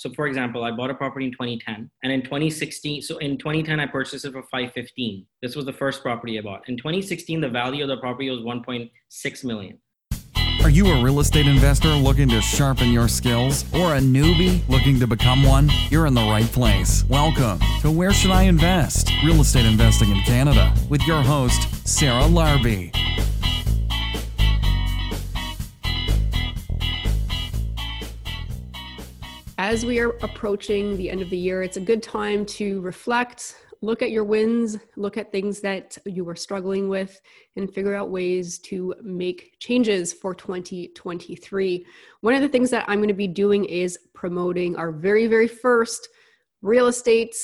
so for example, I bought a property in 2010 and in 2016, so in 2010, I purchased it for 515. This was the first property I bought. In 2016, the value of the property was 1.6 million. Are you a real estate investor looking to sharpen your skills or a newbie looking to become one? You're in the right place. Welcome to Where Should I Invest? Real Estate Investing in Canada with your host, Sarah Larbi. As we are approaching the end of the year, it's a good time to reflect, look at your wins, look at things that you are struggling with, and figure out ways to make changes for 2023. One of the things that I'm going to be doing is promoting our very, very first real estate,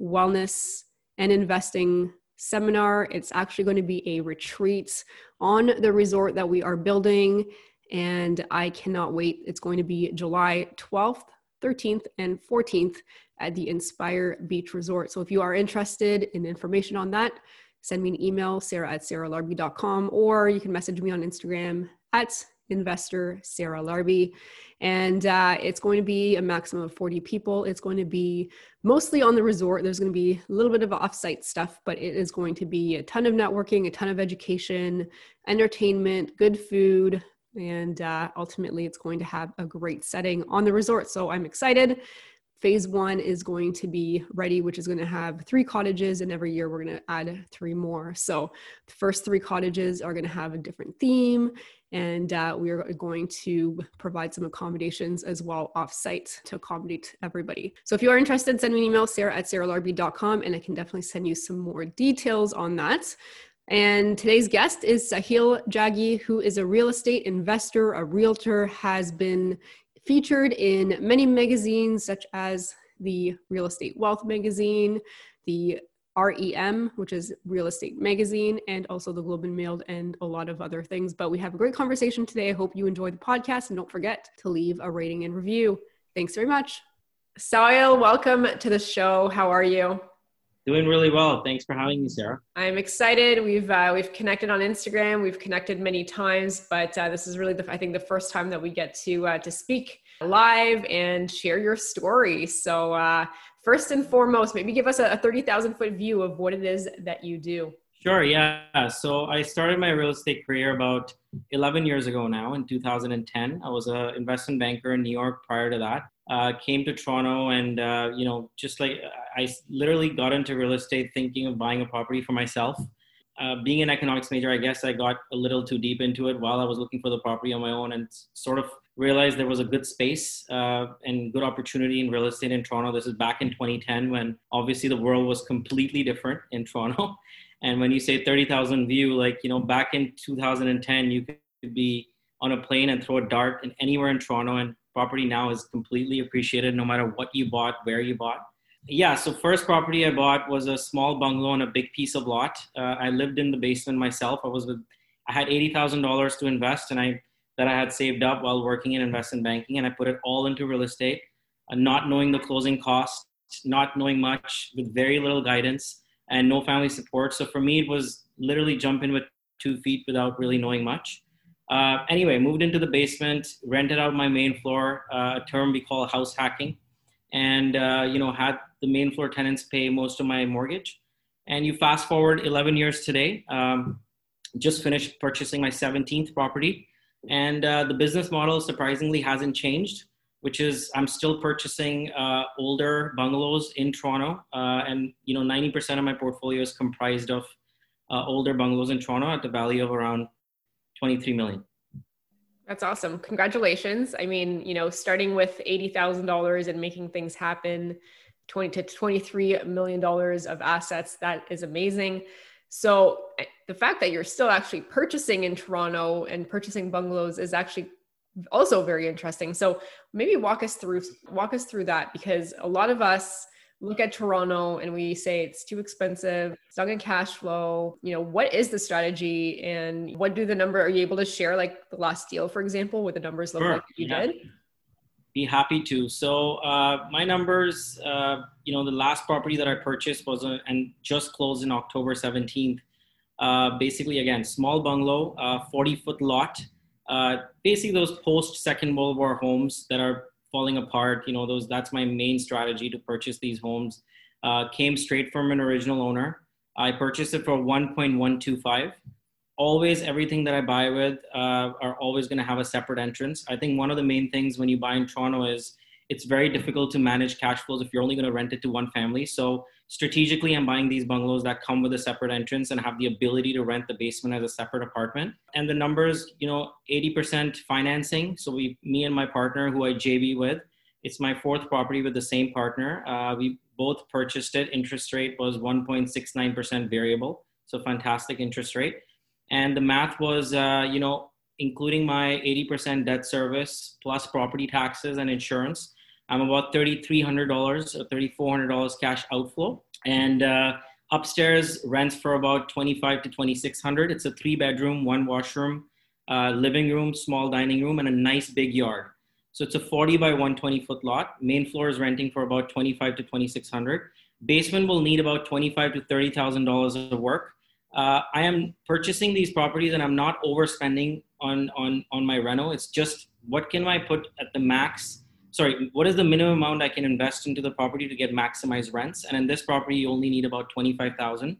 wellness, and investing seminar. It's actually going to be a retreat on the resort that we are building. And I cannot wait. It's going to be July 12th 13th and 14th at the Inspire Beach Resort. So if you are interested in information on that, send me an email, sarah at sarahlarbi.com, or you can message me on Instagram at investor Sarah Larbi. And uh, it's going to be a maximum of 40 people. It's going to be mostly on the resort. There's going to be a little bit of offsite stuff, but it is going to be a ton of networking, a ton of education, entertainment, good food, and uh, ultimately it's going to have a great setting on the resort so i'm excited. Phase one is going to be ready which is going to have three cottages and every year we're going to add three more. So the first three cottages are going to have a different theme and uh, we are going to provide some accommodations as well off-site to accommodate everybody. So if you are interested send me an email sarah at sarahlarbi.com and i can definitely send you some more details on that and today's guest is Sahil Jaggi, who is a real estate investor, a realtor, has been featured in many magazines such as the Real Estate Wealth magazine, the REM, which is Real Estate Magazine, and also the Globe and Mail, and a lot of other things. But we have a great conversation today. I hope you enjoy the podcast, and don't forget to leave a rating and review. Thanks very much. Sahil, welcome to the show. How are you? Doing really well. Thanks for having me, Sarah. I'm excited. We've uh, we've connected on Instagram. We've connected many times, but uh, this is really the I think the first time that we get to uh, to speak live and share your story. So uh, first and foremost, maybe give us a, a thirty thousand foot view of what it is that you do. Sure. Yeah. So I started my real estate career about 11 years ago now in 2010. I was an investment banker in New York prior to that uh, came to Toronto and, uh, you know, just like I literally got into real estate thinking of buying a property for myself. Uh, being an economics major, I guess I got a little too deep into it while I was looking for the property on my own and sort of realized there was a good space uh, and good opportunity in real estate in Toronto. This is back in 2010 when obviously the world was completely different in Toronto. And when you say 30,000 view, like, you know, back in 2010, you could be on a plane and throw a dart in anywhere in Toronto and property now is completely appreciated no matter what you bought, where you bought. Yeah, so first property I bought was a small bungalow on a big piece of lot. Uh, I lived in the basement myself. I was with, I had eighty thousand dollars to invest, and I that I had saved up while working in investment banking, and I put it all into real estate, uh, not knowing the closing costs, not knowing much, with very little guidance, and no family support. So for me, it was literally jump in with two feet without really knowing much. Uh, anyway, moved into the basement, rented out my main floor, uh, a term we call house hacking, and uh, you know had the main floor tenants pay most of my mortgage. And you fast forward 11 years today, um, just finished purchasing my 17th property, and uh, the business model surprisingly hasn't changed. Which is I'm still purchasing uh, older bungalows in Toronto, uh, and you know 90% of my portfolio is comprised of older bungalows in Toronto at the value of around 23 million. That's awesome. Congratulations. I mean, you know, starting with $80,000 and making things happen, 20 to 23 million dollars of assets, that is amazing. So, eh, the fact that you're still actually purchasing in Toronto and purchasing bungalows is actually also very interesting. So, maybe walk us through walk us through that because a lot of us look at Toronto and we say it's too expensive, it's not going to cash flow. You know, what is the strategy and what do the number, are you able to share like the last deal, for example, what the numbers look sure. like you yeah. did? Be happy to. So uh, my numbers, uh, you know, the last property that I purchased was a, and just closed in October 17th. Uh, basically, again, small bungalow, 40 foot lot. Uh, basically, those post Second World War homes that are falling apart. You know, those that's my main strategy to purchase these homes. Uh, came straight from an original owner. I purchased it for 1.125. Always, everything that I buy with uh, are always going to have a separate entrance. I think one of the main things when you buy in Toronto is it's very difficult to manage cash flows if you're only going to rent it to one family. So strategically, I'm buying these bungalows that come with a separate entrance and have the ability to rent the basement as a separate apartment. And the numbers, you know, 80% financing. So we, me and my partner, who I JV with, it's my fourth property with the same partner. Uh, we both purchased it. Interest rate was 1.69% variable, so fantastic interest rate. And the math was, uh, you know, including my 80% debt service plus property taxes and insurance, I'm about $3,300 or $3,400 cash outflow. And uh, upstairs rents for about 25 to 2600 It's a three bedroom, one washroom, uh, living room, small dining room, and a nice big yard. So it's a 40 by 120 foot lot. Main floor is renting for about 25 to 2600 Basement will need about 25 to $30,000 of work. Uh, I am purchasing these properties and I'm not overspending on, on, on my reno. It's just what can I put at the max sorry, what is the minimum amount I can invest into the property to get maximized rents? And in this property, you only need about 25,000.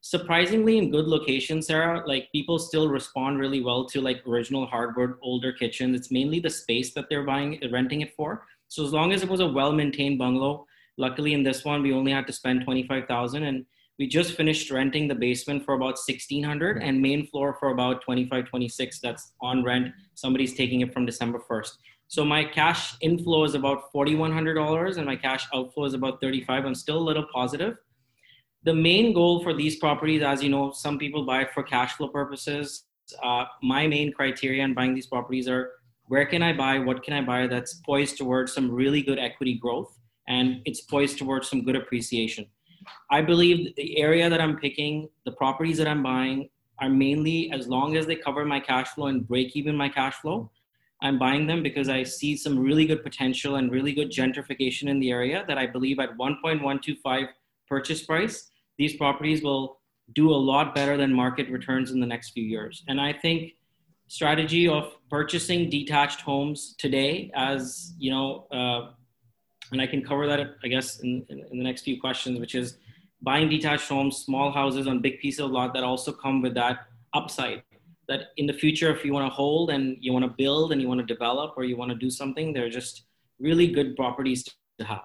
Surprisingly, in good locations, Sarah, like people still respond really well to like original hardwood, older kitchens. It's mainly the space that they're buying, renting it for. So as long as it was a well-maintained bungalow, luckily in this one, we only had to spend 25,000 and we just finished renting the basement for about 1600 and main floor for about 25 26 that's on rent somebody's taking it from december 1st so my cash inflow is about $4,100 and my cash outflow is about 35. I'm still a little positive. The main goal for these properties, as you know, some people buy for cash flow purposes. Uh, my main criteria in buying these properties are where can I buy, what can I buy that's poised towards some really good equity growth and it's poised towards some good appreciation. I believe the area that I'm picking, the properties that I'm buying are mainly as long as they cover my cash flow and break even my cash flow, I'm buying them because I see some really good potential and really good gentrification in the area that I believe at 1.125 purchase price, these properties will do a lot better than market returns in the next few years. And I think strategy of purchasing detached homes today as, you know, uh, and I can cover that, I guess, in, in, in the next few questions, which is buying detached homes, small houses on big piece of lot that also come with that upside that in the future, if you want to hold and you want to build and you want to develop or you want to do something, they're just really good properties to have.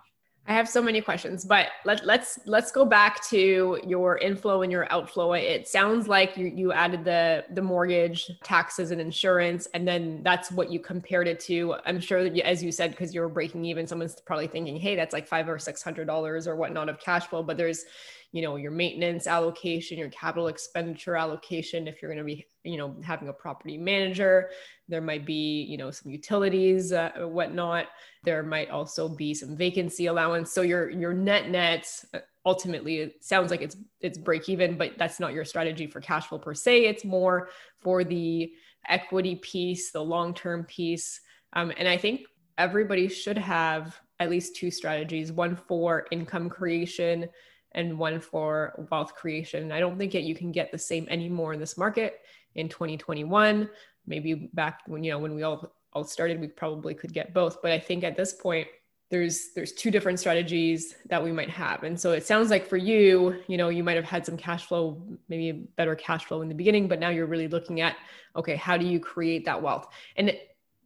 I have so many questions, but let, let's let's go back to your inflow and your outflow. It sounds like you you added the the mortgage, taxes, and insurance, and then that's what you compared it to. I'm sure that you, as you said, because you were breaking even, someone's probably thinking, "Hey, that's like five or six hundred dollars or whatnot of cash flow." But there's you know your maintenance allocation your capital expenditure allocation if you're going to be you know having a property manager. There might be you know some utilities uh, whatnot. There might also be some vacancy allowance. So your your net net uh, ultimately it sounds like it's it's break even but that's not your strategy for cash flow per se. It's more for the equity piece the long term piece. Um, and i think everybody should have at least two strategies. One for income creation and one for wealth creation. I don't think that you can get the same anymore in this market in 2021. Maybe back when you know when we all all started, we probably could get both. But I think at this point, there's there's two different strategies that we might have. And so it sounds like for you, you know, you might have had some cash flow, maybe better cash flow in the beginning, but now you're really looking at okay, how do you create that wealth? And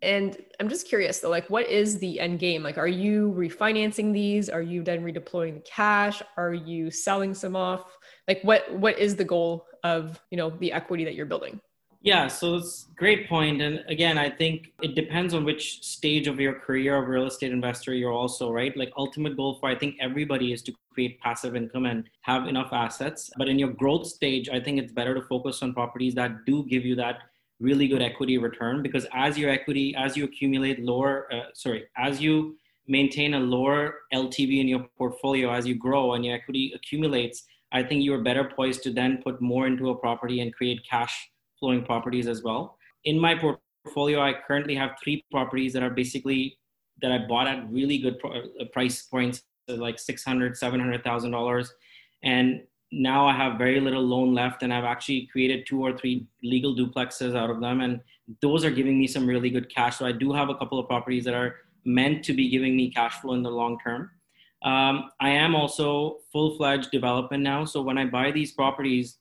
and I'm just curious though, like what is the end game? Like, are you refinancing these? Are you then redeploying the cash? Are you selling some off? Like what what is the goal of, you know, the equity that you're building? Yeah, so it's great point. And again, I think it depends on which stage of your career of real estate investor you're also, right? Like ultimate goal for I think everybody is to create passive income and have enough assets. But in your growth stage, I think it's better to focus on properties that do give you that really good equity return because as your equity as you accumulate lower uh, sorry as you maintain a lower ltv in your portfolio as you grow and your equity accumulates i think you are better poised to then put more into a property and create cash flowing properties as well. In my portfolio i currently have three properties that are basically that i bought at really good uh, price points like 600 700000 dollars. And now I have very little loan left, and I've actually created two or three legal duplexes out of them, and those are giving me some really good cash. So I do have a couple of properties that are meant to be giving me cash flow in the long term. Um, I am also full fledged development now. So when I buy these properties,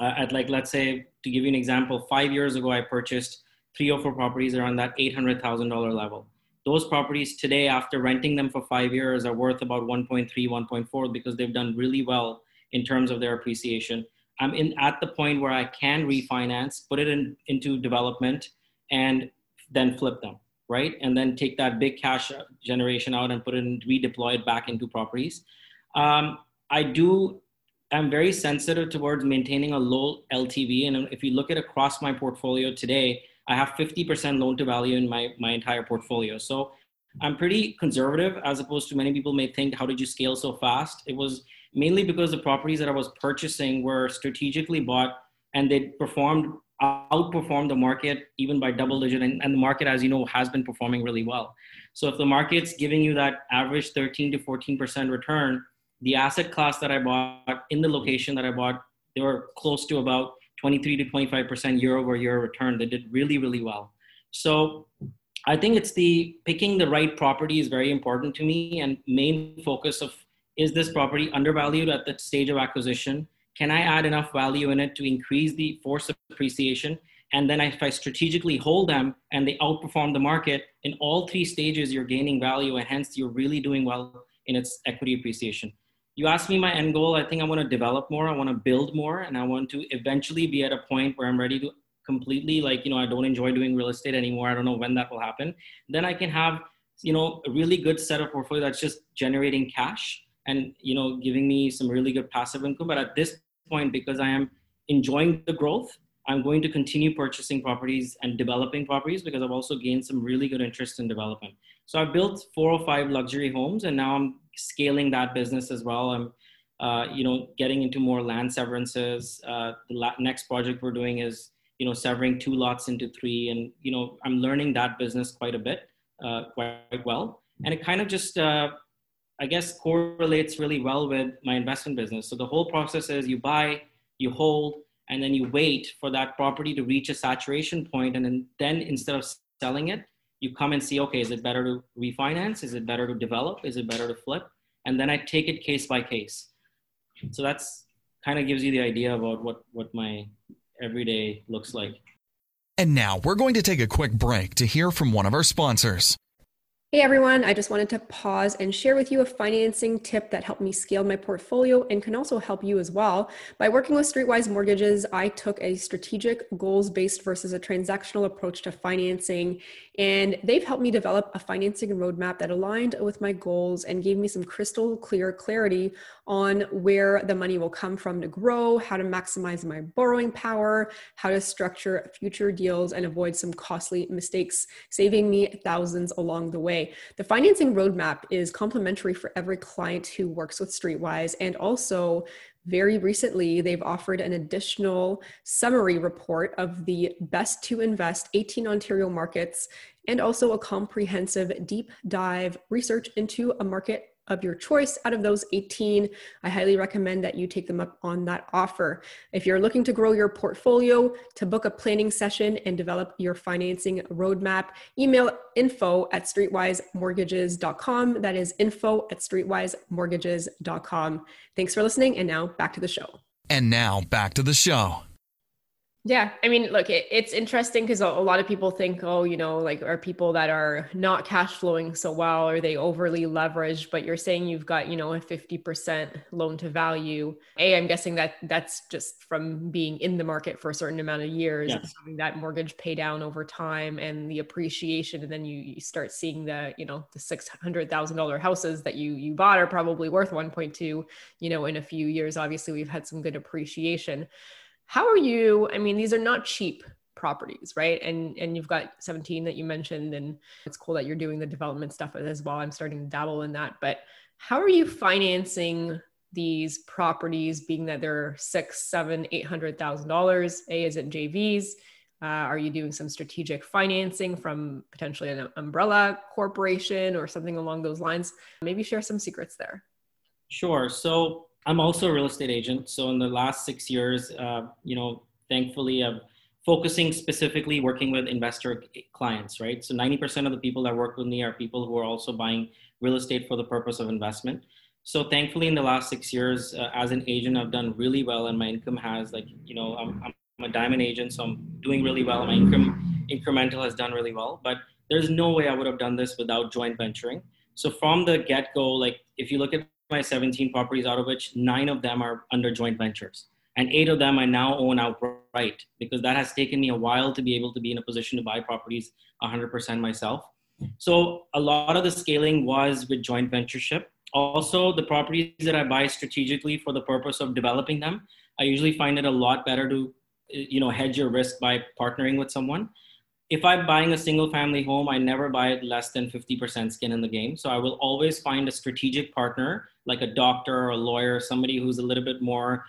uh, at like, let's say, to give you an example, five years ago, I purchased three or four properties around that $800,000 level. Those properties today, after renting them for five years, are worth about 1.3, 1.4 because they've done really well in terms of their appreciation. I'm in at the point where I can refinance, put it in, into development, and then flip them, right? And then take that big cash generation out and put it and redeploy it back into properties. Um, I do. I'm very sensitive towards maintaining a low LTV, and if you look at across my portfolio today, I have 50% loan to value in my my entire portfolio. So I'm pretty conservative, as opposed to many people may think, how did you scale so fast? It was mainly because the properties that I was purchasing were strategically bought and they performed outperformed the market even by double digit. And, and, the market as you know has been performing really well. So if the market's giving you that average 13 to 14% return the asset class that i bought in the location that i bought they were close to about 23 to 25% year over year return. They did really really well. So i think it's the picking the right property is very important to me and main focus of is this property undervalued at the stage of acquisition can I add enough value in it to increase the force of appreciation? And then if I strategically hold them and they outperform the market, in all three stages, you're gaining value and hence you're really doing well in its equity appreciation. You asked me my end goal. I think I want to develop more. I want to build more. And I want to eventually be at a point where I'm ready to completely, like, you know, I don't enjoy doing real estate anymore. I don't know when that will happen. Then I can have, you know, a really good set of portfolio that's just generating cash and, you know, giving me some really good passive income. But at this point, because I am enjoying the growth, I'm going to continue purchasing properties and developing properties because I've also gained some really good interest in development. So I've built four or five luxury homes, and now I'm scaling that business as well. I'm, uh, you know, getting into more land severances. Uh, the la- next project we're doing is, you know, severing two lots into three, and you know, I'm learning that business quite a bit, uh, quite well, and it kind of just uh, I guess correlates really well with my investment business. So the whole process is you buy, you hold, and then you wait for that property to reach a saturation point, and then, then instead of selling it, you come and see, okay, is it better to refinance? Is it better to develop? Is it better to flip? And then I take it case by case. So that's kind of gives you the idea about what what my everyday looks like. And now we're going to take a quick break to hear from one of our sponsors. Hey everyone, I just wanted to pause and share with you a financing tip that helped me scale my portfolio and can also help you as well. By working with Streetwise Mortgages, I took a strategic, goals based versus a transactional approach to financing, and they've helped me develop a financing roadmap that aligned with my goals and gave me some crystal clear clarity on where the money will come from to grow, how to maximize my borrowing power, how to structure future deals and avoid some costly mistakes, saving me thousands along the way. The financing roadmap is complimentary for every client who works with Streetwise. And also, very recently, they've offered an additional summary report of the best to invest 18 Ontario markets and also a comprehensive deep dive research into a market of your choice out of those 18, I highly recommend that you take them up on that offer. If you're looking to grow your portfolio, to book a planning session and develop your financing roadmap, email info at streetwisemortgages.com. That is info at streetwisemortgages.com. Thanks for listening. And now back to the show. And now back to the show. Yeah, I mean, look, it, it's interesting because a, a, lot of people think, oh, you know, like are people that are not cash flowing so well, are they overly leveraged? But you're saying you've got, you know, a 50% loan to value. A, I'm guessing that that's just from being in the market for a certain amount of years, yes. having that mortgage pay down over time and the appreciation. And then you, you start seeing the, you know, the $600,000 houses that you, you bought are probably worth 1.2, you know, in a few years. Obviously, we've had some good appreciation how are you? I mean, these are not cheap properties, right? And and you've got 17 that you mentioned, and it's cool that you're doing the development stuff as well. I'm starting to dabble in that, but how are you financing these properties, being that they're six, seven, eight hundred thousand dollars? A is it JVs? Uh, are you doing some strategic financing from potentially an umbrella corporation or something along those lines? Maybe share some secrets there. Sure. So I'm also a real estate agent. So in the last six years, uh, you know, thankfully I'm focusing specifically working with investor clients, right? So 90% of the people that work with me are people who are also buying real estate for the purpose of investment. So thankfully, in the last six years, uh, as an agent, I've done really well, and my income has like you know I'm, I'm a diamond agent, so I'm doing really well. My income incremental has done really well, but there's no way I would have done this without joint venturing. So from the get go, like if you look at my 17 properties, out of which nine of them are under joint ventures and eight of them I now own outright because that has taken me a while to be able to be in a position to buy properties 100% myself. So a lot of the scaling was with joint ventureship. Also, the properties that I buy strategically for the purpose of developing them, I usually find it a lot better to, you know, hedge your risk by partnering with someone. If I'm buying a single family home, I never buy it less than 50% skin in the game. So I will always find a strategic partner, like a doctor or a lawyer, somebody who's a little bit more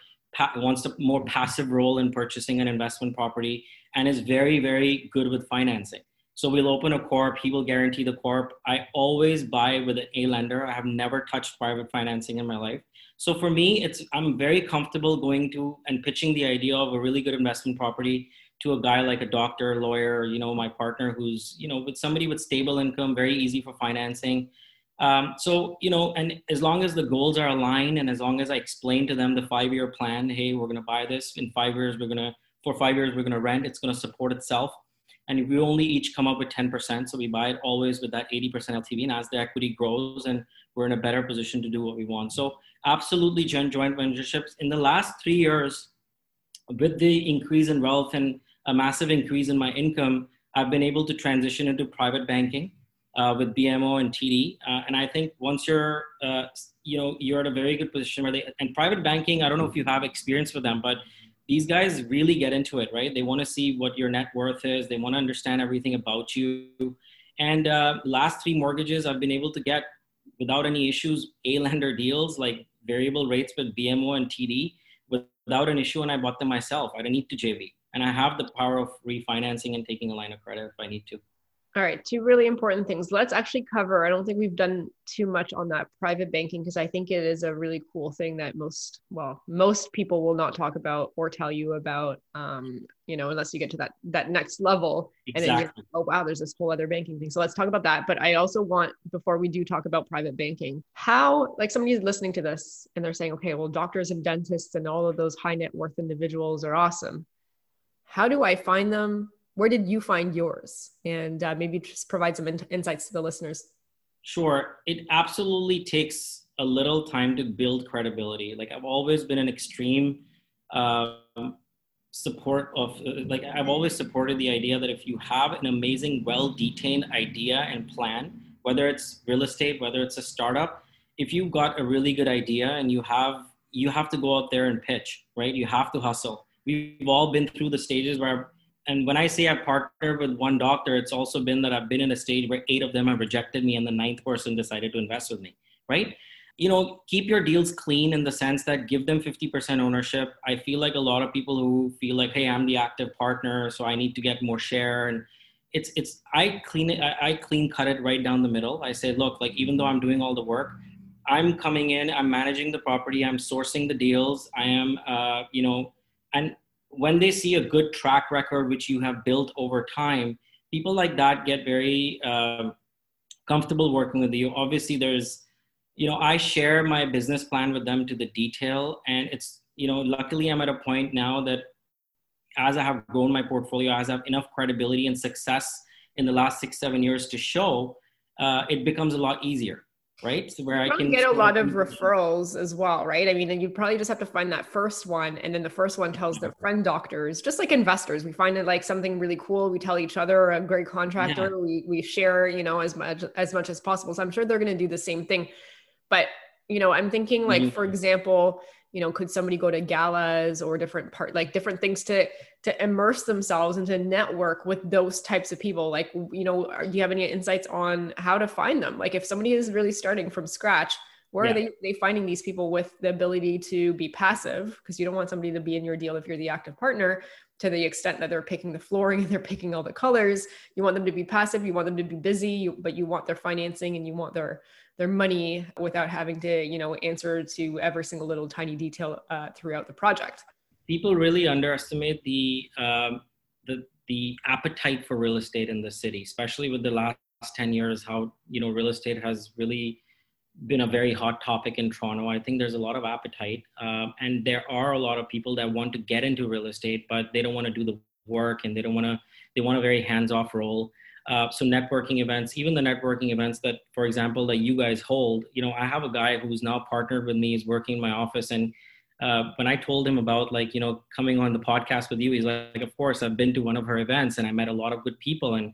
wants a more passive role in purchasing an investment property and is very, very good with financing. So we'll open a corp, he will guarantee the corp. I always buy with a lender. I have never touched private financing in my life. So for me, it's I'm very comfortable going to and pitching the idea of a really good investment property to a guy like a doctor, lawyer, you know, my partner who's, you know, with somebody with stable income, very easy for financing um, so, you know, and as long as the goals are aligned and as long as I explain to them the five year plan, hey, we're going to buy this in five years, we're going to, for five years, we're going to rent, it's going to support itself. And we only each come up with 10%, so we buy it always with that 80% LTV. And as the equity grows and we're in a better position to do what we want. So, absolutely joint, joint ventureships. In the last three years, with the increase in wealth and a massive increase in my income, I've been able to transition into private banking uh, with BMO and TD. Uh, and I think once you're, uh, you know, you're at a very good position where they, and private banking, I don't know if you have experience with them, but these guys really get into it, right? They want to see what your net worth is. They want to understand everything about you. And uh, last three mortgages, I've been able to get without any issues, A lender deals like variable rates with BMO and TD without an issue. And I bought them myself. I didn't need to JV. And I have the power of refinancing and taking a line of credit if I need to. All right, two really important things. Let's actually cover. I don't think we've done too much on that private banking because I think it is a really cool thing that most, well, most people will not talk about or tell you about. Um, you know, unless you get to that that next level, exactly. and then you're, oh wow, there's this whole other banking thing. So let's talk about that. But I also want before we do talk about private banking, how like somebody's listening to this and they're saying, okay, well, doctors and dentists and all of those high net worth individuals are awesome. How do I find them? where did you find yours? And uh, maybe just provide some in- insights to the listeners. Sure. It absolutely takes a little time to build credibility. Like I've always been an extreme um, support of, like I've always supported the idea that if you have an amazing, well detailed idea and plan, whether it's real estate, whether it's a startup, if you've got a really good idea and you have, you have to go out there and pitch, right? You have to hustle. We've all been through the stages where and when I say I've partnered with one doctor, it's also been that I've been in a stage where eight of them have rejected me and the ninth person decided to invest with me, right? You know, keep your deals clean in the sense that give them 50% ownership. I feel like a lot of people who feel like, hey, I'm the active partner, so I need to get more share. And it's it's I clean it, I, I clean cut it right down the middle. I say, look, like even though I'm doing all the work, I'm coming in, I'm managing the property, I'm sourcing the deals, I am, uh, you know, and when they see a good track record which you have built over time people like that get very uh, comfortable working with you. Obviously there's you know i share my business plan with them to the detail and it's you know luckily i'm at a point now that as i have grown my portfolio as i have enough credibility and success in the last six seven years to show uh, it becomes a lot easier right? So where I can get a lot of referrals as well, right? I mean, and you probably just have to find that first one, and then the first one tells their friend doctors, just like investors. We find it like something really cool. We tell each other a great contractor. Yeah. We we share, you know, as much as much as possible. So I'm sure they're going to do the same thing. But you know, I'm thinking like, mm-hmm. for example, you know could somebody go to galas or different part like different things to to immerse themselves and to network with those types of people? Like you know do you have any insights on how to find them? Like if somebody is really starting from scratch where yeah. are they, they finding these people with the ability to be passive? Because you don't want somebody to be in your deal if you're the active partner to the extent that they're picking the flooring and they're picking all the colors. You want them to be passive you want them to be busy but you want their financing and you want their their money without having to you know answer to every single little tiny detail uh, throughout the project people really underestimate the um, the the appetite for real estate in the city, especially with the last 10 years, how you know real estate has really been a very hot topic in Toronto. I think there's a lot of appetite, um, and there are a lot of people that want to get into real estate, but they don't want to do the work and they don't want to. They want a very hands-off role. Uh, so networking events, even the networking events that, for example, that you guys hold. You know, I have a guy who's now partnered with me. He's working in my office, and uh, when I told him about like you know coming on the podcast with you, he's like, of course, I've been to one of her events and I met a lot of good people, and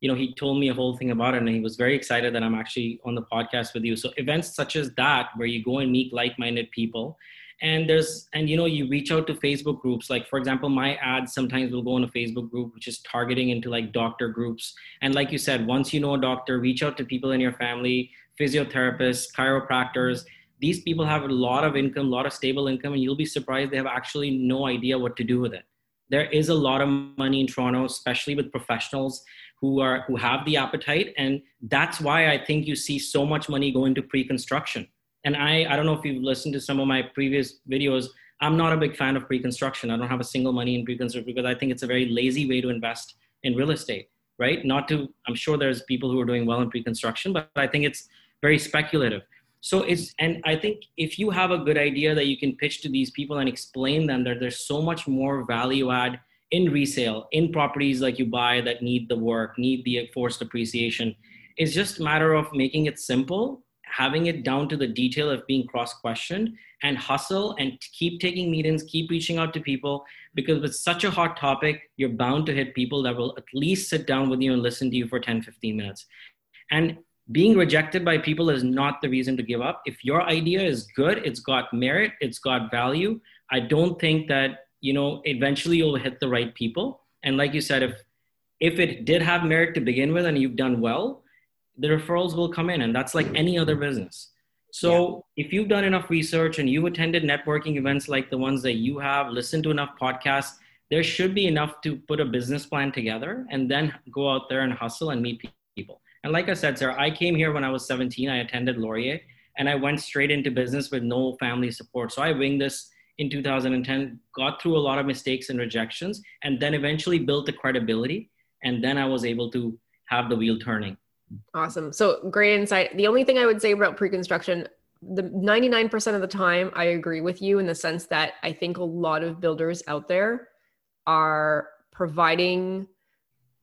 you know he told me a whole thing about it, and he was very excited that I'm actually on the podcast with you. So events such as that, where you go and meet like-minded people, and there's and you know you reach out to Facebook groups, like for example, my ads sometimes will go in a Facebook group which is targeting into like doctor groups, and like you said, once you know a doctor, reach out to people in your family, physiotherapists, chiropractors these people have a lot of income, a lot of stable income, and you'll be surprised they have actually no idea what to do with it. There is a lot of money in Toronto, especially with professionals who are who have the appetite, and that's why I think you see so much money go into pre-construction. And I, I don't know if you've listened to some of my previous videos. I'm not a big fan of pre-construction. I don't have a single money in pre-construction because I think it's a very lazy way to invest in real estate, right? Not to, I'm sure there's people who are doing well in pre-construction, but I think it's very speculative so it's and i think if you have a good idea that you can pitch to these people and explain them that there's so much more value add in resale in properties like you buy that need the work need the forced appreciation it's just a matter of making it simple having it down to the detail of being cross questioned and hustle and keep taking meetings keep reaching out to people because with such a hot topic you're bound to hit people that will at least sit down with you and listen to you for 10 15 minutes and being rejected by people is not the reason to give up. If your idea is good, it's got merit, it's got value. I don't think that, you know, eventually you'll hit the right people. And like you said, if if it did have merit to begin with and you've done well, the referrals will come in. And that's like any other business. So yeah. if you've done enough research and you've attended networking events like the ones that you have, listened to enough podcasts, there should be enough to put a business plan together and then go out there and hustle and meet people. And like I said, sir, I came here when I was 17. I attended Laurier and I went straight into business with no family support. So I winged this in 2010, got through a lot of mistakes and rejections, and then eventually built the credibility. And then I was able to have the wheel turning. Awesome. So great insight. The only thing I would say about pre construction, the 99% of the time, I agree with you in the sense that I think a lot of builders out there are providing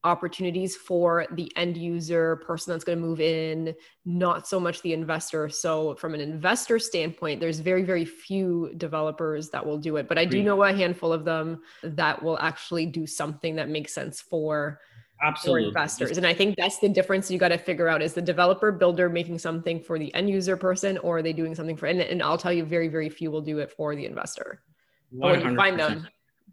opportunities for the end user person that's going to move in not so much the investor so from an investor standpoint there's very very few developers that will do it but i do know a handful of them that will actually do something that makes sense for Absolutely. For investors. And I think that's the difference you got to figure out is the developer builder making something for the end user person or are they doing something for and, and I'll tell you very, very few will do it for the investor. when you find them,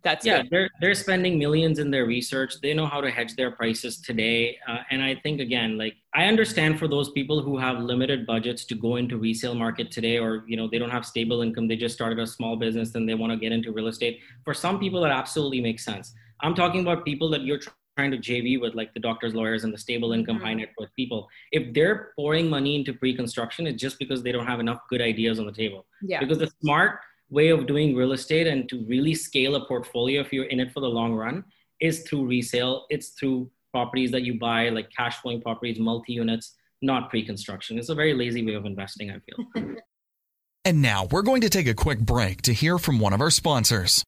that's yeah. good. they're they're spending millions in their research. They know how to hedge their prices today. Uh, and i think again like i understand for those people who have limited budgets to go into resale market today or you know they don't have stable income. They just started a small business and they want to get into real estate. For some people that absolutely makes sense. I'm talking about people that you're trying to jv with like the doctors lawyers and the stable income mm-hmm. high net worth people. If they're pouring money into pre-construction it's just because they don't have enough good ideas on the table. Yeah. Because the smart way of doing real estate and to really scale a portfolio if you're in it for the long run is through resale. It's through properties that you buy, like cash flowing properties, multi units, not pre construction. It's a very lazy way of investing, I feel. and now we're going to take a quick break to hear from one of our sponsors.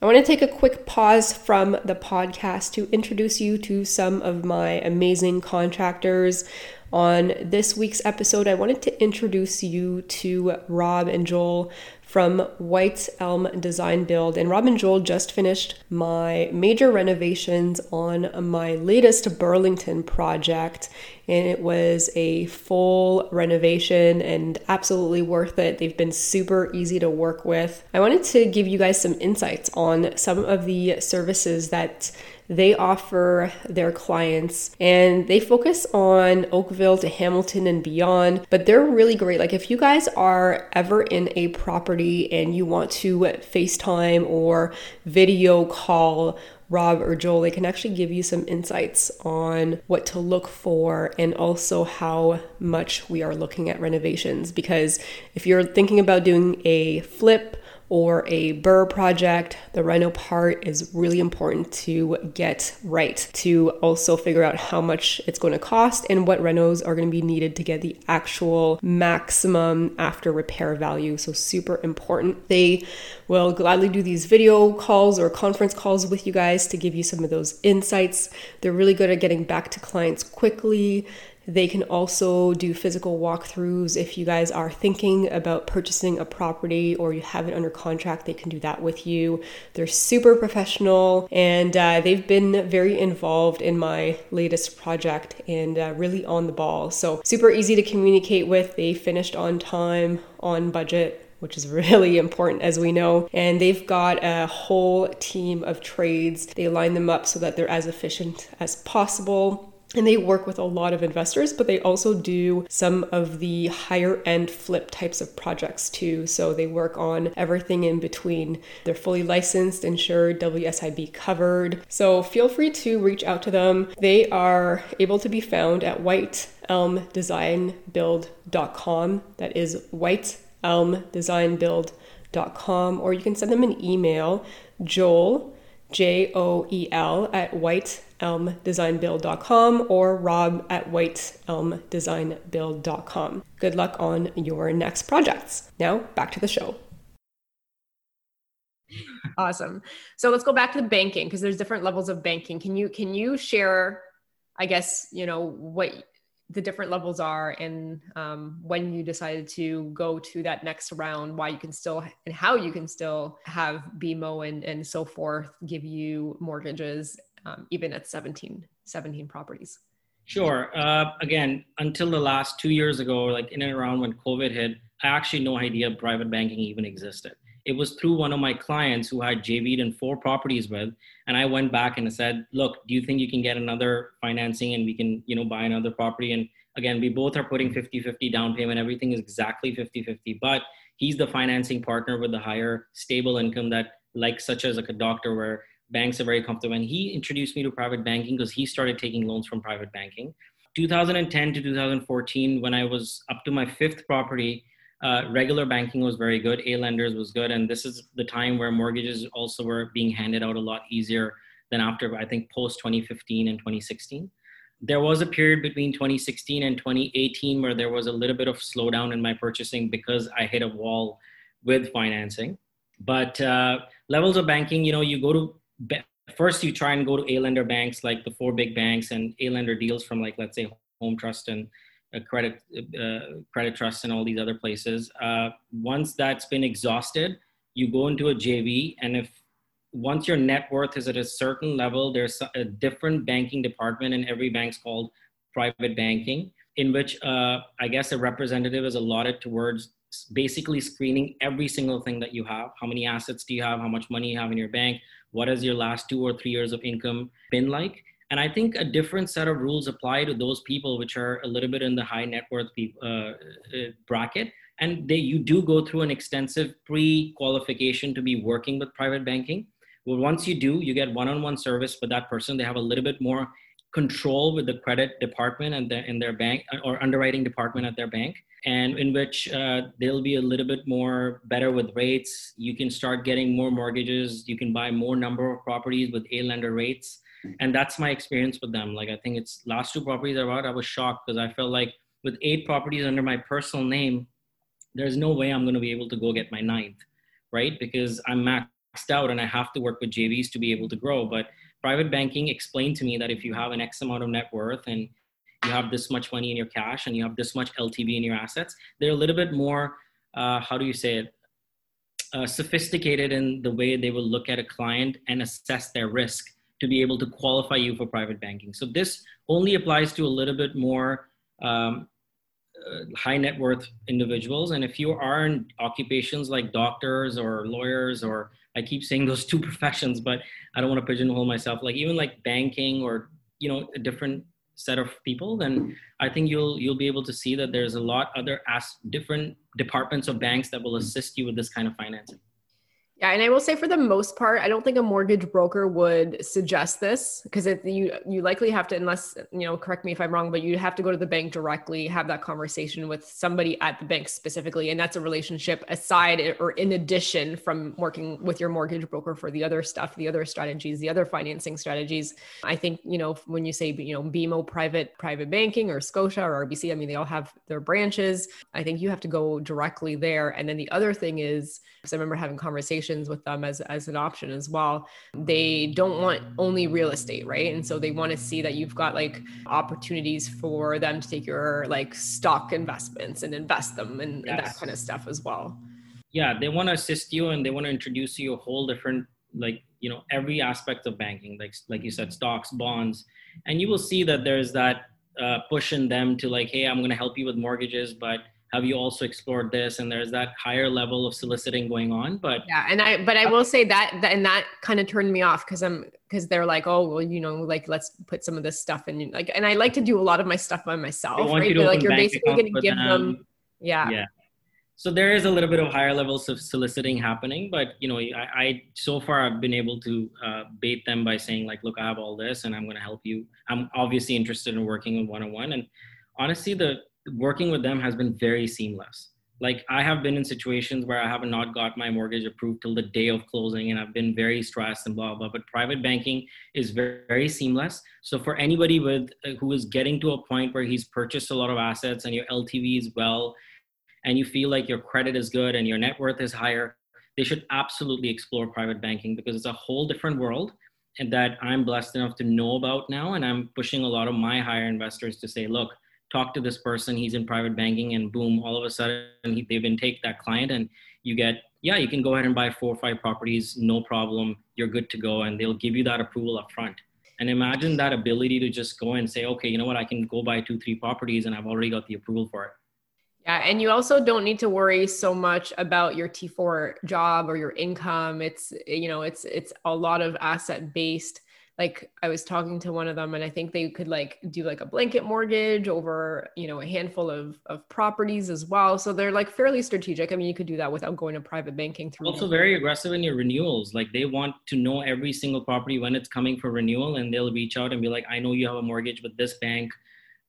I want to take a quick pause from the podcast to introduce you to some of my amazing contractors on this week's episode, I wanted to introduce you to Rob and Joel from White's Elm Design Build. And Rob and Joel just finished my major renovations on my latest Burlington project. And it was a full renovation and absolutely worth it. They've been super easy to work with. I wanted to give you guys some insights on some of the services that they offer their clients and they focus on Oakville to Hamilton and beyond, but they're really great. Like if you guys are ever in a property and you want to FaceTime or video call Rob or Joel, they can actually give you some insights on what to look for and also how much we are looking at renovations. Because if you're thinking about doing a flip, or a BRRRR project, the reno part is really important to get right to also figure out how much it's going to cost and what renos are going to be needed to get the actual maximum after repair value. So, super important. They will gladly do these video calls or conference calls with you guys to give you some of those insights. They're really good at getting back to clients quickly they can also do physical walkthroughs if you guys are thinking about purchasing a property or you have it under contract. They can do that with you. They're super professional and uh, they've been very involved in my latest project and uh, really on the ball. So, super easy to communicate with. They finished on time, on budget, which is really important as we know. And they've got a whole team of trades. They line them up so that they're as efficient as possible and they work with a lot of investors, but they also do some of the higher end flip types of projects too. So they work on everything in between. They're fully licensed, insured, WSIB covered. So feel free to reach out to them. They are able to be found at whiteelmdesignbuild.com. That is whiteelmdesignbuild.com, or you can send them an email, Joel J O E L at whiteelmdesignbuild.com or rob at whiteelmdesignbuild.com. Good luck on your next projects. Now back to the show. Awesome. So let's go back to the banking because there's different levels of banking. Can you can you share I guess, you know, what the different levels are and um, when you decided to go to that next round why you can still and how you can still have bmo and, and so forth give you mortgages um, even at 17 17 properties sure uh, again until the last two years ago like in and around when covid hit i actually no idea private banking even existed it was through one of my clients who had JV'd in four properties with. And I went back and I said, look, do you think you can get another financing and we can, you know, buy another property? And again, we both are putting 50 50 down payment. Everything is exactly 50 50. But he's the financing partner with the higher stable income that, like, such as like a doctor, where banks are very comfortable. And he introduced me to private banking because he started taking loans from private banking. 2010 to 2014, when I was up to my fifth property, uh, regular banking was very good. A lenders was good, and this is the time where mortgages also were being handed out a lot easier than after I think post 2015 and 2016. There was a period between 2016 and 2018 where there was a little bit of slowdown in my purchasing because I hit a wall with financing. But uh, levels of banking, you know, you go to first you try and go to A lender banks like the four big banks and A lender deals from like let's say Home Trust and credit uh, credit trusts and all these other places. Uh, once that's been exhausted, you go into a JV, and if once your net worth is at a certain level, there's a different banking department, and every bank's called private banking, in which uh, I guess a representative is allotted towards basically screening every single thing that you have. How many assets do you have? How much money you have in your bank? What has your last two or three years of income been like? And I think a different set of rules apply to those people which are a little bit in the high net worth uh, uh, bracket. And they, you do go through an extensive pre-qualification to be working with private banking. Well, once you do, you get one-on-one service with that person. They have a little bit more control with the credit department and the, in their bank or underwriting department at their bank and in which uh, they'll be a little bit more better with rates. You can start getting more mortgages. You can buy more number of properties with a lender rates. And that's my experience with them. Like i think it's last two properties i bought i was shocked because i felt like with eight properties under my personal name there's no way i'm going to be able to go get my ninth right? Because i'm maxed out and i have to work with jvs to be able to grow. But private banking explained to me that if you have an x amount of net worth and you have this much money in your cash and you have this much ltv in your assets they're a little bit more uh, how do you say it uh, sophisticated in the way they will look at a client and assess their risk to be able to qualify you for private banking. So this only applies to a little bit more um, uh, high net worth individuals. And if you are in occupations like doctors or lawyers, or I keep saying those two professions, but I don't want to pigeonhole myself, like even like banking or, you know, a different set of people, then I think you'll, you'll be able to see that there's a lot other as different departments of banks that will assist you with this kind of financing. Yeah, and I will say for the most part, I don't think a mortgage broker would suggest this because you you likely have to, unless you know, correct me if I'm wrong, but you have to go to the bank directly, have that conversation with somebody at the bank specifically, and that's a relationship aside or in addition from working with your mortgage broker for the other stuff, the other strategies, the other financing strategies. I think you know when you say you know BMO private private banking or Scotia or RBC, I mean they all have their branches. I think you have to go directly there, and then the other thing is, because I remember having conversations conversations with them as, as an option as well. They don't want only real estate, right? And so they want to see that you've got like opportunities for them to take your like stock investments and invest them and, yes. and that kind of stuff as well. Yeah, they want to assist you and they want to introduce you a whole different like you know every aspect of banking like like you said stocks bonds and you will see that there's that uh, push in them to like hey i'm going to help you with mortgages but have you also explored this? And there's that higher level of soliciting going on but yeah and i but i will say that, that and that kind of turned me off because i'm because they're like oh well you know like let's put some of this stuff in like and i like to do a lot of my stuff by myself right? but like you're basically going to give them, them. Yeah. Yeah. So there is a little bit of higher levels of soliciting happening but you know i, I so far i've been able to uh, bait them by saying like look i have all this and i'm going to help you. I'm obviously interested in working with one-on-one and honestly the working with them has been very seamless. Like I have been in situations where I have not got my mortgage approved till the day of closing, and I've been very stressed and blah blah. But private banking is very, very seamless. So for anybody with uh, who is getting to a point where he's purchased a lot of assets and your LTV is well, and you feel like your credit is good and your net worth is higher, they should absolutely explore private banking because it's a whole different world and that I'm blessed enough to know about now. And I'm pushing a lot of my higher investors to say, look, talk to this person he's in private banking and boom all of a sudden he, they've been take that client and you get yeah you can go ahead and buy four or five properties no problem you're good to go and they'll give you that approval up front and imagine that ability to just go and say okay you know what? I can go buy two three properties and i've already got the approval for it. Yeah, and you also don't need to worry so much about your T4 job or your income. It's you know, it's it's a lot of asset based like I was talking to one of them and I think they could like do like a blanket mortgage over, you know, a handful of, of properties as well. So they're like fairly strategic. I mean, you could do that without going to private banking through. Also very aggressive in your renewals. Like they want to know every single property when it's coming for renewal and they'll reach out and be like, I know you have a mortgage with this bank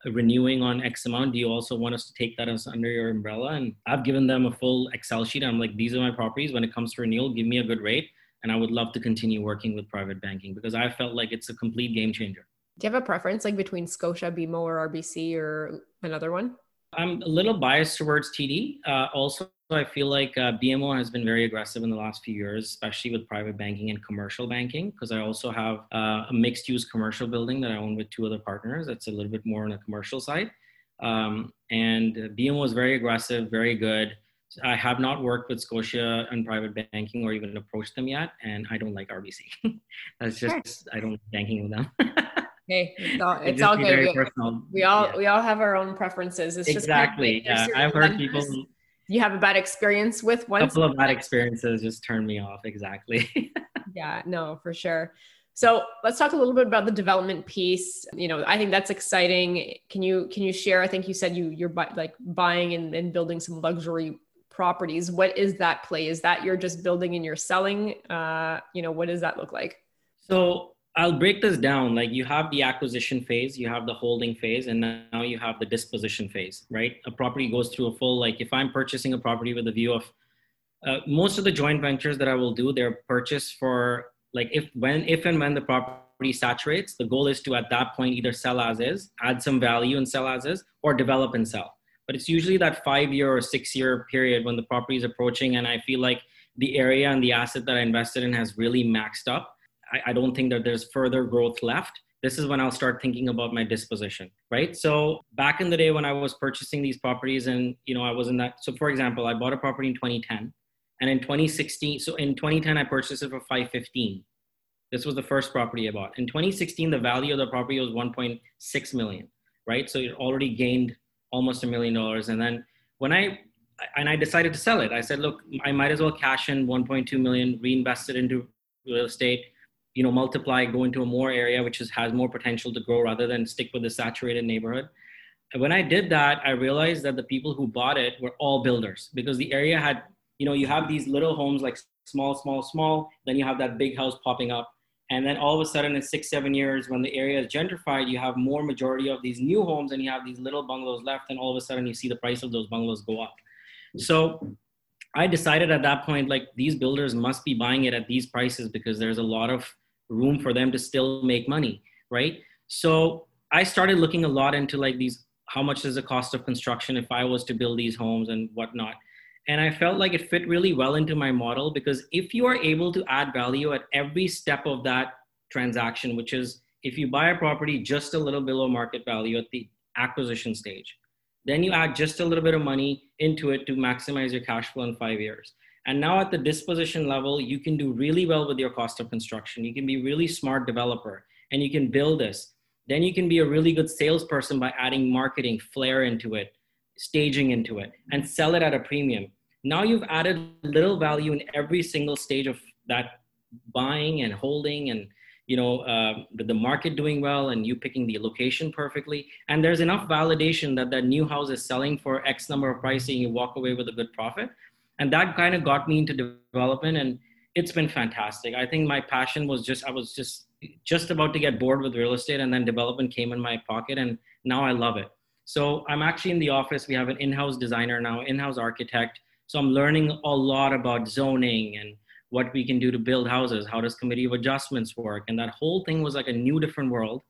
renewing on X amount. Do you also want us to take that as under your umbrella? And I've given them a full Excel sheet. I'm like, these are my properties. When it comes to renewal, give me a good rate and I would love to continue working with private banking because I felt like it's a complete game changer. Do you have a preference like between Scotia, BMO, or RBC or another one? I'm a little biased towards TD. Uh, also, I feel like uh, BMO has been very aggressive in the last few years, especially with private banking and commercial banking, because I also have uh, a mixed use commercial building that I own with two other partners. That's a little bit more on the commercial side. Um, and BMO is very aggressive, very good. I have not worked with Scotia and private banking or even approached them yet, and I don't like RBC. That's just sure. I don't like banking with them. hey, it's all, it's all good. We, we, all yeah. we all have our own preferences. It's exactly. Just yeah, I've heard people. You have a bad experience with one. A couple of bad experiences just turn me off. Exactly. yeah. No, for sure. So let's talk a little bit about the development piece. You know, I think that's exciting. Can you can you share? I think you said you you're like buying and, and building some luxury properties what is that play? Is that you're just building and you're selling? Uh, you know what does that look like? So i'll break this down. Like you have the acquisition phase you have the holding phase and now you have the disposition phase right? A property goes through a full like if i'm purchasing a property with a view of uh, most of the joint ventures that i will do they're purchased for like if when if and when the property saturates the goal is to at that point either sell as is add some value and sell as is or develop and sell but it's usually that five year or six year period when the property is approaching and i feel like the area and the asset that i invested in has really maxed up. I, I, don't think that there's further growth left. This is when i'll start thinking about my disposition right? So back in the day when i was purchasing these properties and you know i was in that so for example i bought a property in 2010 and in 2016 so in 2010 i purchased it for 515 this was the first property i bought. In 2016 the value of the property was 1.6 million right? So it already gained almost a million dollars. And then when I and I decided to sell it, I said, look, I might as well cash in 1.2 million, reinvest it into real estate, you know, multiply, go into a more area which is, has more potential to grow rather than stick with the saturated neighborhood. And when I did that, I realized that the people who bought it were all builders because the area had, you know, you have these little homes like small, small, small. Then you have that big house popping up. And then all of a sudden, in six, seven years, when the area is gentrified, you have more majority of these new homes and you have these little bungalows left. And all of a sudden, you see the price of those bungalows go up. So I decided at that point, like these builders must be buying it at these prices because there's a lot of room for them to still make money, right? So I started looking a lot into like these how much is the cost of construction if I was to build these homes and whatnot. And I felt like it fit really well into my model because if you are able to add value at every step of that transaction, which is if you buy a property just a little below market value at the acquisition stage, then you add just a little bit of money into it to maximize your cash flow in five years. And now at the disposition level, you can do really well with your cost of construction. You can be really smart developer and you can build this. Then you can be a really good salesperson by adding marketing flair into it, staging into it, and sell it at a premium. Now you've added little value in every single stage of that buying and holding and you know uh, the market doing well and you picking the location perfectly. And there's enough validation that that new house is selling for x number of pricing you walk away with a good profit. And that kind of got me into development and it's been fantastic. I think my passion was just i was just just about to get bored with real estate and then development came in my pocket and now i love it. So i'm actually in the office. We have an in-house designer now in-house architect so i'm learning a lot about zoning and what we can do to build houses. How does committee of adjustments work? And that whole thing was like a new different world.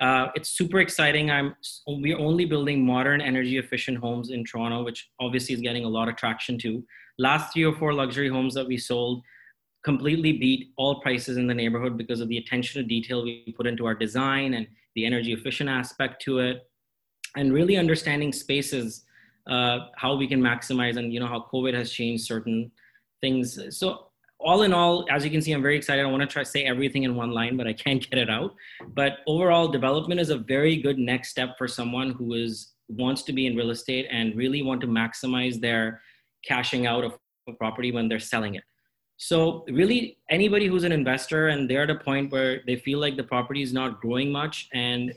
Uh, it's super exciting. I'm we're only building modern energy efficient homes in toronto which obviously is getting a lot of traction too. Last three or four luxury homes that we sold completely beat all prices in the neighborhood because of the attention to detail we put into our design and the energy efficient aspect to it. And really understanding spaces uh, how we can maximize and you know how covid has changed certain things. So all in all as you can see i'm very excited. I want to try to say everything in one line but i can't get it out. But overall development is a very good next step for someone who is wants to be in real estate and really want to maximize their cashing out of a property when they're selling it. So really anybody who's an investor and they're at a point where they feel like the property is not growing much and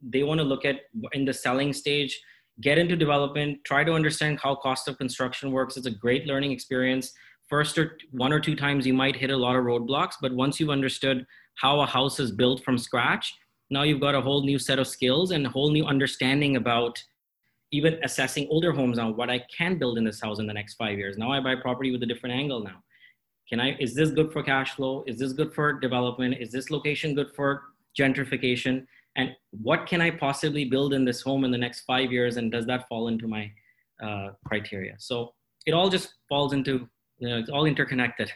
they want to look at in the selling stage, get into development, try to understand how cost of construction works. It's a great learning experience. First or one or two times you might hit a lot of roadblocks, but once you've understood how a house is built from scratch, now you've got a whole new set of skills and a whole new understanding about even assessing older homes on what I can build in this house in the next five years. Now I buy property with a different angle now can i is this good for cash flow is this good for development is this location good for gentrification and what can i possibly build in this home in the next five years and does that fall into my uh, criteria so it all just falls into you know, it's all interconnected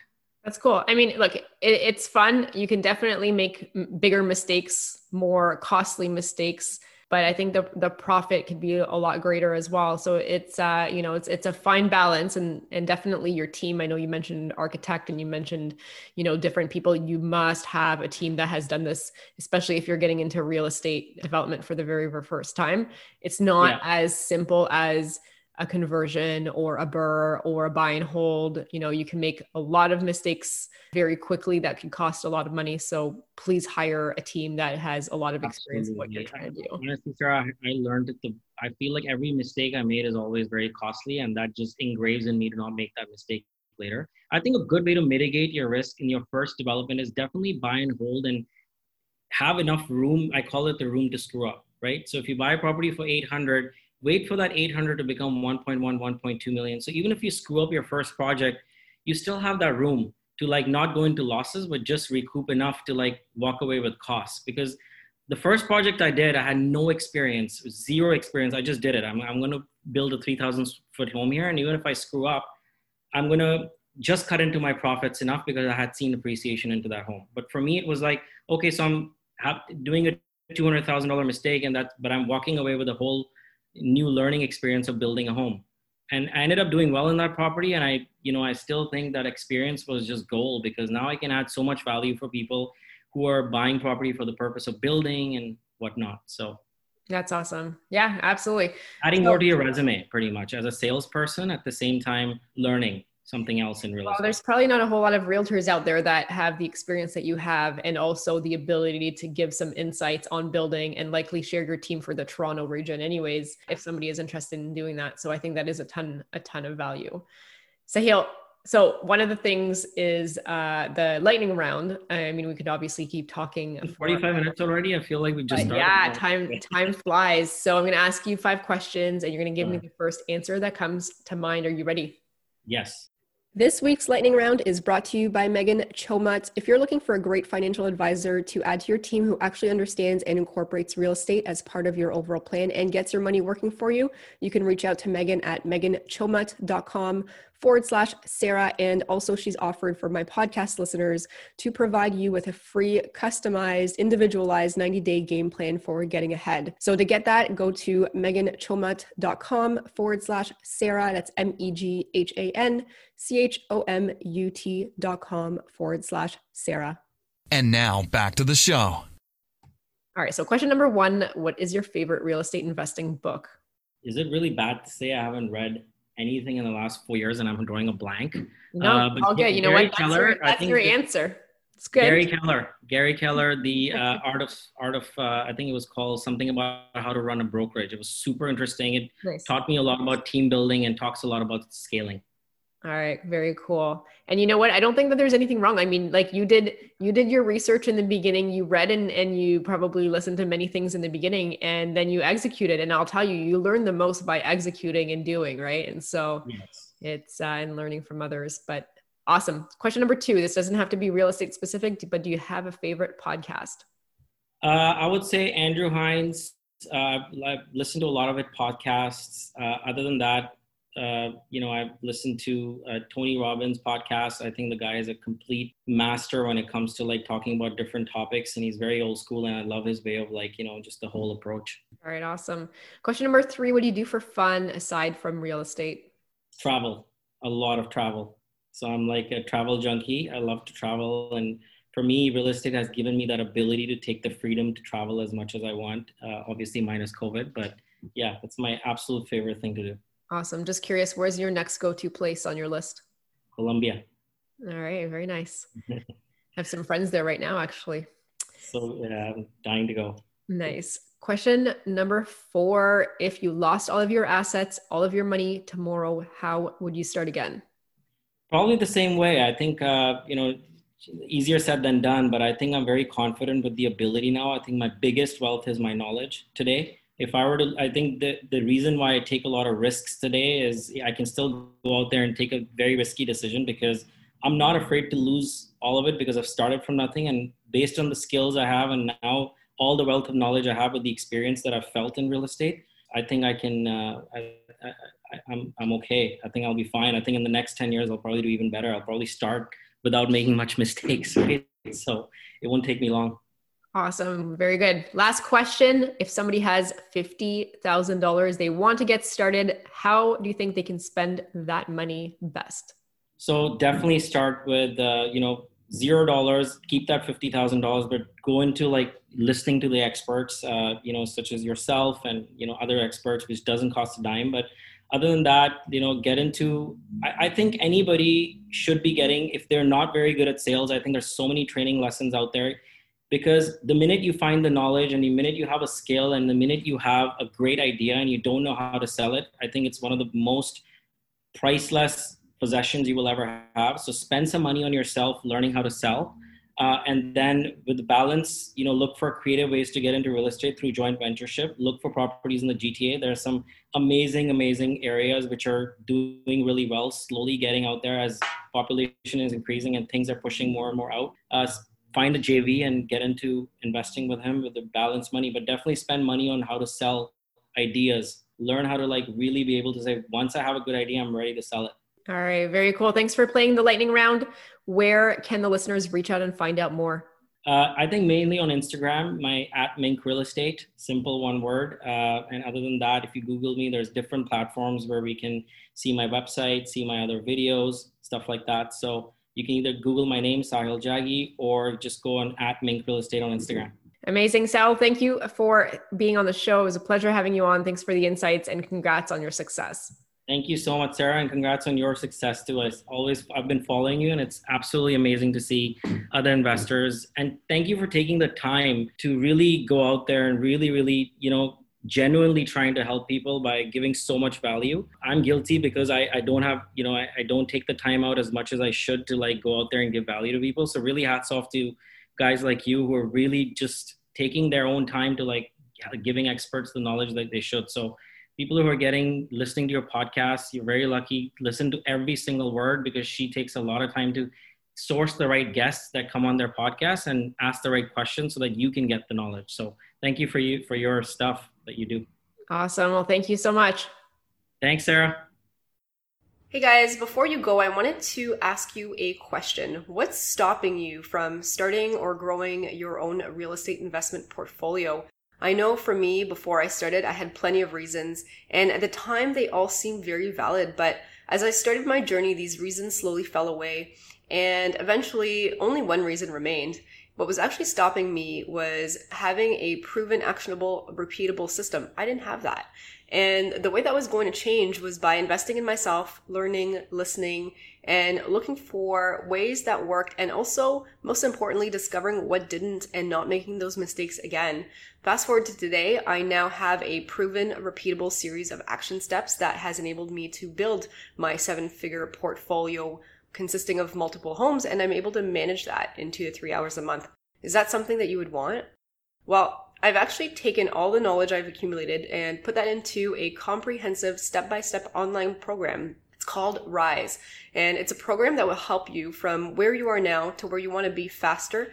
that's cool. I mean, look, it, it's fun. You can definitely make bigger mistakes, more costly mistakes but I think the the profit could be a lot greater as well. So it's uh, you know, it's it's a fine balance and and definitely your team. I know you mentioned architect and you mentioned, you know, different people. You must have a team that has done this, especially if you're getting into real estate development for the very, first time. It's not yeah. as simple as a conversion or a BRRRR or a buy and hold. You know, you can make a lot of mistakes very quickly that can cost a lot of money. So please hire a team that has a lot of experience in what you're trying to do. Honestly, Sarah, I learned that the I feel like every mistake I made is always very costly, and that just engraves in me to not make that mistake later. I think a good way to mitigate your risk in your first development is definitely buy and hold and have enough room. I call it the room to screw up, right? So if you buy a property for 800 wait for that 800 to become 1.1 1.2 million. So even if you screw up your first project you still have that room to like not go into losses but just recoup enough to like walk away with costs. Because the first project i did i had no experience zero experience. I just did it. I'm, I'm going to build a 3000 foot home here and even if i screw up i'm going to just cut into my profits enough because i had seen appreciation into that home. But for me it was like okay so i'm doing a $200000 mistake and that but i'm walking away with a whole new learning experience of building a home. And i ended up doing well in that property and i you know i still think that experience was just gold because now i can add so much value for people who are buying property for the purpose of building and whatnot. So that's awesome. Yeah absolutely. Adding so, more to your resume pretty much as a salesperson at the same time learning something else in real well, estate. There's probably not a whole lot of realtors out there that have the experience that you have and also the ability to give some insights on building and likely share your team for the Toronto region anyways if somebody is interested in doing that. So I think that is a ton a ton of value. Sahil, so one of the things is uh, the lightning round. I mean, we could obviously keep talking. 45 minutes already. I feel like we just started. Yeah, time time flies. So I'm going to ask you five questions, and you're going to give me the first answer that comes to mind. Are you ready? Yes. This week's lightning round is brought to you by Meghan Chomut. If you're looking for a great financial advisor to add to your team who actually understands and incorporates real estate as part of your overall plan and gets your money working for you, you can reach out to Meghan at meghanchomut.com forward slash Sarah. And also, she's offered for my podcast listeners to provide you with a free, customized, individualized 90 day game plan for getting ahead. So, to get that, go to meghanchomut.com forward slash Sarah. That's M E G H A N C H O M U T dot com forward slash Sarah. And now back to the show. All right. So, question number one What is your favorite real estate investing book? Is it really bad to say I haven't read anything in the last four years and I'm drawing a blank. No, uh, all good. You know what? That's Keller, your, that's your answer. It's good. Gary Keller. Gary Keller, the uh, art of art of uh, I think it was called something about how to run a brokerage. It was super interesting. It nice. taught me a lot about team building and talks a lot about scaling. All right, very cool. And you know what? I don't think that there's anything wrong. I mean, like you did you did your research in the beginning, you read and and you probably listened to many things in the beginning and then you executed and I'll tell you you learn the most by executing and doing, right? And so yes. it's uh and learning from others, but awesome. Question number 2. This doesn't have to be real estate specific, but do you have a favorite podcast? Uh, I would say Andrew Hines. Uh, I've listened to a lot of it podcasts. Uh, other than that, uh, you know, I've listened to uh, Tony Robbins podcast. I think the guy is a complete master when it comes to like talking about different topics, and he's very old school, and I love his way of like, you know, just the whole approach. All right, awesome. Question number three: What do you do for fun aside from real estate? Travel, a lot of travel. So I'm like a travel junkie. I love to travel, and for me, real estate has given me that ability to take the freedom to travel as much as I want. Uh, obviously, minus COVID, but yeah, that's my absolute favorite thing to do. Awesome. Just curious, where's your next go-to place on your list? Colombia. All right, very nice. I have some friends there right now, actually. So yeah, I'm dying to go. Nice. Question number four: If you lost all of your assets, all of your money tomorrow, how would you start again? Probably the same way. I think uh, you know, easier said than done. But I think I'm very confident with the ability now. I think my biggest wealth is my knowledge today if I were to, I think the, the reason why I take a lot of risks today is I can still go out there and take a very risky decision because I'm not afraid to lose all of it because I've started from nothing. And based on the skills I have and now all the wealth of knowledge I have with the experience that I've felt in real estate, I think I can, uh, I, I, I'm, I'm okay. I think I'll be fine. I think in the next 10 years, I'll probably do even better. I'll probably start without making much mistakes. Right? So it won't take me long. Awesome. Very good. Last question. If somebody has $50,000 they want to get started, how do you think they can spend that money best? So definitely start with, uh, you know, zero dollars, keep that $50,000, but go into like listening to the experts, uh, you know, such as yourself and, you know, other experts, which doesn't cost a dime. But other than that, you know, get into, I, I think anybody should be getting, if they're not very good at sales, I think there's so many training lessons out there because the minute you find the knowledge and the minute you have a skill and the minute you have a great idea and you don't know how to sell it i think it's one of the most priceless possessions you will ever have. So spend some money on yourself learning how to sell. Uh, and then with the balance you know look for creative ways to get into real estate through joint ventureship. Look for properties in the gta there are some amazing amazing areas which are doing really well slowly getting out there as population is increasing and things are pushing more and more out. Uh, find a JV and get into investing with him with the balance money, but definitely spend money on how to sell ideas. Learn how to like really be able to say, once I have a good idea, I'm ready to sell it. All right, very cool. Thanks for playing the lightning round. Where can the listeners reach out and find out more? Uh, I think mainly on Instagram, my at Mink Real Estate, simple one word. Uh, and other than that, if you Google me, there's different platforms where we can see my website, see my other videos, stuff like that. So you can either Google my name, Sahil Jaggi, or just go on at Mink Real Estate on Instagram. Amazing. Sal, thank you for being on the show. It was a pleasure having you on. Thanks for the insights and congrats on your success. Thank you so much, Sarah, and congrats on your success too. As always, I've been following you, and it's absolutely amazing to see other investors. And thank you for taking the time to really go out there and really, really, you know, genuinely trying to help people by giving so much value. I'm guilty because I, I don't have, you know, I, I don't take the time out as much as I should to like go out there and give value to people. So really hats off to guys like you who are really just taking their own time to like giving experts the knowledge that they should. So people who are getting listening to your podcast, you're very lucky. Listen to every single word because she takes a lot of time to source the right guests that come on their podcast and ask the right questions so that you can get the knowledge. So thank you for you for your stuff that you do. Awesome. Well, thank you so much. Thanks, Sarah. Hey guys, before you go, I wanted to ask you a question. What's stopping you from starting or growing your own real estate investment portfolio? I know for me, before I started, I had plenty of reasons, and at the time they all seemed very valid, but as I started my journey, these reasons slowly fell away, and eventually only one reason remained. What was actually stopping me was having a proven, actionable, repeatable system. I didn't have that. And the way that was going to change was by investing in myself, learning, listening, and looking for ways that worked. And also, most importantly, discovering what didn't and not making those mistakes again. Fast forward to today, I now have a proven, repeatable series of action steps that has enabled me to build my seven figure portfolio consisting of multiple homes, and I'm able to manage that in two to three hours a month. Is that something that you would want? Well, I've actually taken all the knowledge I've accumulated and put that into a comprehensive step by step online program. It's called Rise, and it's a program that will help you from where you are now to where you want to be faster